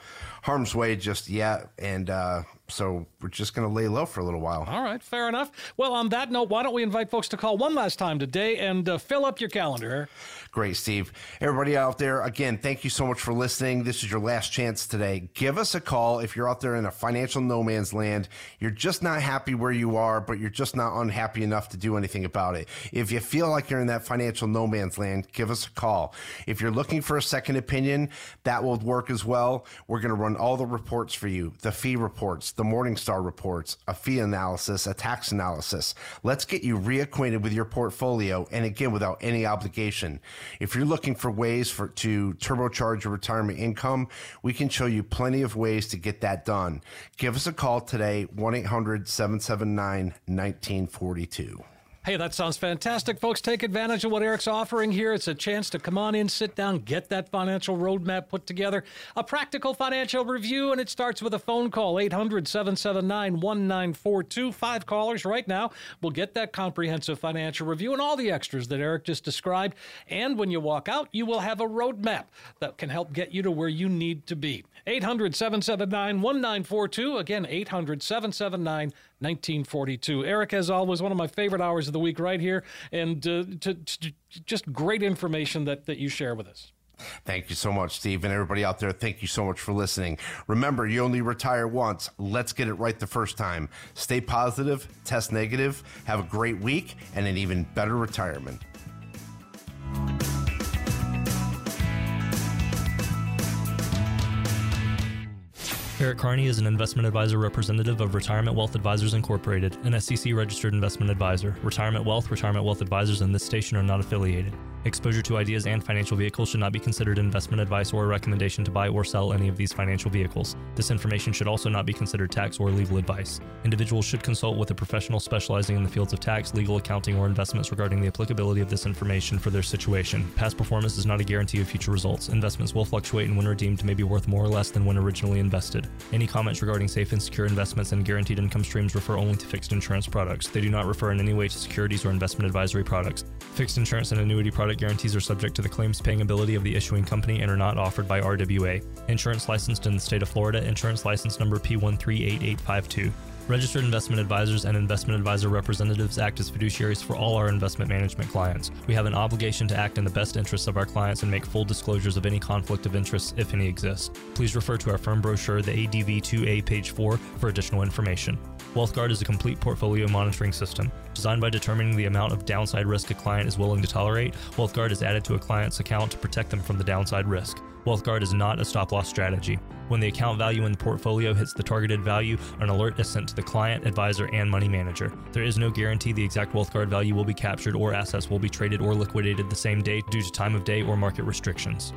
harm's way just yet. And uh, so we're just going to lay low for a little while. All right, fair enough. Well, on that note, why don't we invite folks to call one last time today and uh, fill up your calendar? Great, Steve. Everybody out there, again, thank you so much for listening. This is your last chance today. Give us a call if you're out there in a financial no man's land. You're just not happy where you are, but you're just not unhappy enough to do anything about it. If you feel like you're in that financial no man's land, give us a call. If you're looking for a second opinion, that will work as well. We're going to run all the reports for you the fee reports, the Morningstar reports, a fee analysis, a tax analysis. Let's get you reacquainted with your portfolio and again without any obligation. If you're looking for ways for to turbocharge your retirement income, we can show you plenty of ways to get that done. Give us a call today, 1 800 779 1942. Hey, that sounds fantastic, folks. Take advantage of what Eric's offering here. It's a chance to come on in, sit down, get that financial roadmap put together, a practical financial review, and it starts with a phone call 800 779 1942. Five callers right now will get that comprehensive financial review and all the extras that Eric just described. And when you walk out, you will have a roadmap that can help get you to where you need to be. 800 779 1942. Again, 800 779 1942. Eric, as always, one of my favorite hours of the week right here, and uh, to, to, just great information that, that you share with us. Thank you so much, Steve, and everybody out there. Thank you so much for listening. Remember, you only retire once. Let's get it right the first time. Stay positive, test negative, have a great week, and an even better retirement. Eric Carney is an investment advisor representative of Retirement Wealth Advisors Incorporated, an SEC registered investment advisor. Retirement Wealth, Retirement Wealth Advisors, and this station are not affiliated. Exposure to ideas and financial vehicles should not be considered investment advice or a recommendation to buy or sell any of these financial vehicles. This information should also not be considered tax or legal advice. Individuals should consult with a professional specializing in the fields of tax, legal accounting, or investments regarding the applicability of this information for their situation. Past performance is not a guarantee of future results. Investments will fluctuate and when redeemed may be worth more or less than when originally invested. Any comments regarding safe and secure investments and guaranteed income streams refer only to fixed insurance products. They do not refer in any way to securities or investment advisory products. Fixed insurance and annuity products product guarantees are subject to the claims paying ability of the issuing company and are not offered by RWA. Insurance licensed in the state of Florida, insurance license number P138852. Registered investment advisors and investment advisor representatives act as fiduciaries for all our investment management clients. We have an obligation to act in the best interests of our clients and make full disclosures of any conflict of interest, if any exists. Please refer to our firm brochure, the ADV 2A, page 4, for additional information. WealthGuard is a complete portfolio monitoring system. Designed by determining the amount of downside risk a client is willing to tolerate, WealthGuard is added to a client's account to protect them from the downside risk. WealthGuard is not a stop loss strategy. When the account value in the portfolio hits the targeted value, an alert is sent to the client, advisor, and money manager. There is no guarantee the exact WealthGuard value will be captured or assets will be traded or liquidated the same day due to time of day or market restrictions.